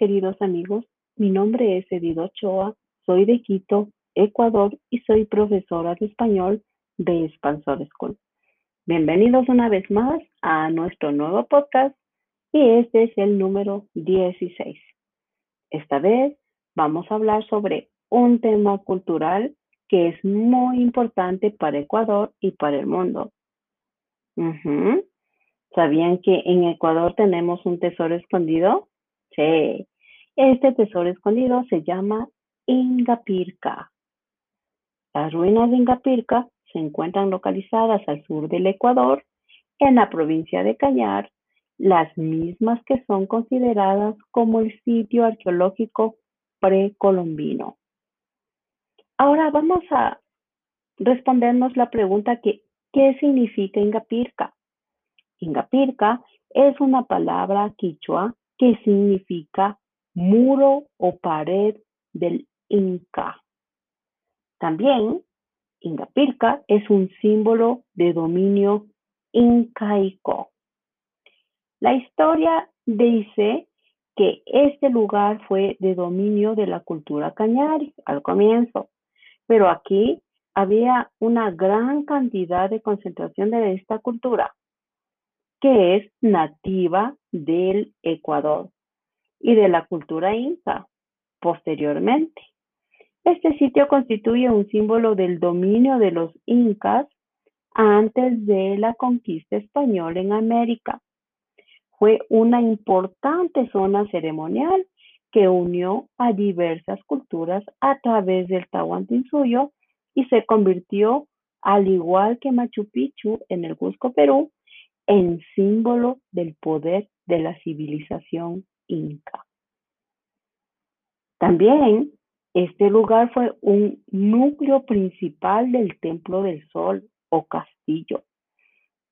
queridos amigos. Mi nombre es Edith Ochoa, soy de Quito, Ecuador y soy profesora de español de Expansor School. Bienvenidos una vez más a nuestro nuevo podcast y este es el número 16. Esta vez vamos a hablar sobre un tema cultural que es muy importante para Ecuador y para el mundo. ¿Sabían que en Ecuador tenemos un tesoro escondido? Este tesoro escondido se llama Ingapirca. Las ruinas de Ingapirca se encuentran localizadas al sur del Ecuador, en la provincia de Cañar, las mismas que son consideradas como el sitio arqueológico precolombino. Ahora vamos a respondernos la pregunta que, ¿qué significa Ingapirca? Ingapirca es una palabra quichua que significa muro o pared del Inca. También, Ingapirca es un símbolo de dominio incaico. La historia dice que este lugar fue de dominio de la cultura cañari al comienzo, pero aquí había una gran cantidad de concentración de esta cultura que es nativa del Ecuador y de la cultura inca posteriormente. Este sitio constituye un símbolo del dominio de los incas antes de la conquista española en América. Fue una importante zona ceremonial que unió a diversas culturas a través del Tahuantinsuyo y se convirtió, al igual que Machu Picchu en el Cusco, Perú, en símbolo del poder de la civilización inca. También este lugar fue un núcleo principal del Templo del Sol o castillo.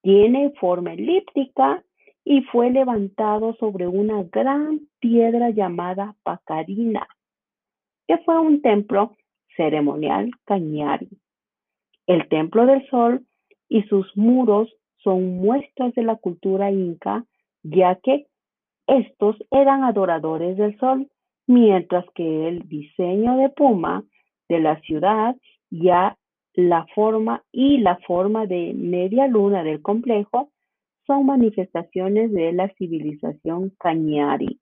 Tiene forma elíptica y fue levantado sobre una gran piedra llamada Pacarina, que fue un templo ceremonial cañari. El Templo del Sol y sus muros son muestras de la cultura inca, ya que estos eran adoradores del sol, mientras que el diseño de Puma de la ciudad ya la forma y la forma de media luna del complejo son manifestaciones de la civilización cañari,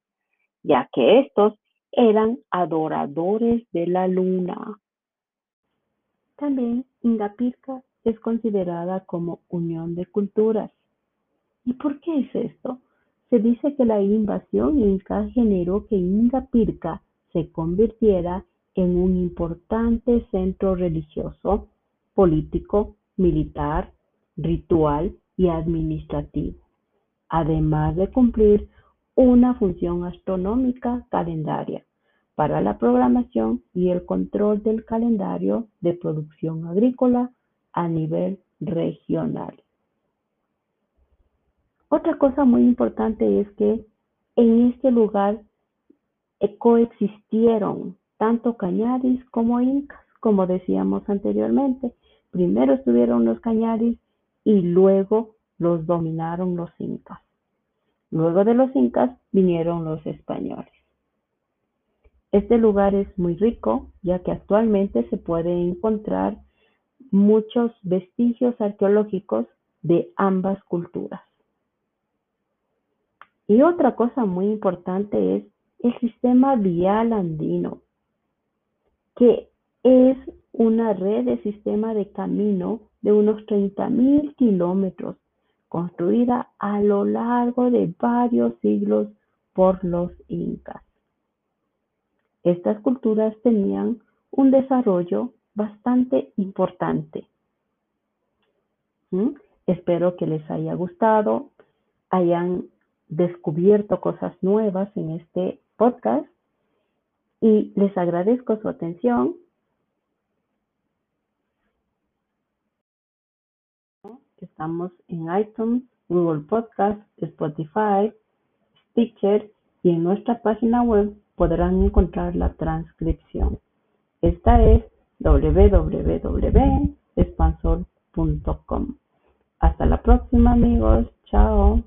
ya que estos eran adoradores de la luna. También Ingapirca es considerada como unión de culturas. ¿Y por qué es esto? Se dice que la invasión inca generó que Ingapirca se convirtiera en un importante centro religioso, político, militar, ritual y administrativo, además de cumplir una función astronómica calendaria para la programación y el control del calendario de producción agrícola a nivel regional. Otra cosa muy importante es que en este lugar eh, coexistieron tanto cañaris como incas, como decíamos anteriormente. Primero estuvieron los cañaris y luego los dominaron los incas. Luego de los incas vinieron los españoles. Este lugar es muy rico, ya que actualmente se puede encontrar muchos vestigios arqueológicos de ambas culturas. Y otra cosa muy importante es el sistema vial andino, que es una red de sistema de camino de unos 30.000 kilómetros, construida a lo largo de varios siglos por los incas. Estas culturas tenían un desarrollo bastante importante. ¿Mm? Espero que les haya gustado, hayan descubierto cosas nuevas en este podcast y les agradezco su atención. Estamos en iTunes, Google Podcast, Spotify, Stitcher y en nuestra página web podrán encontrar la transcripción. Esta es www.expansor.com. Hasta la próxima amigos, chao.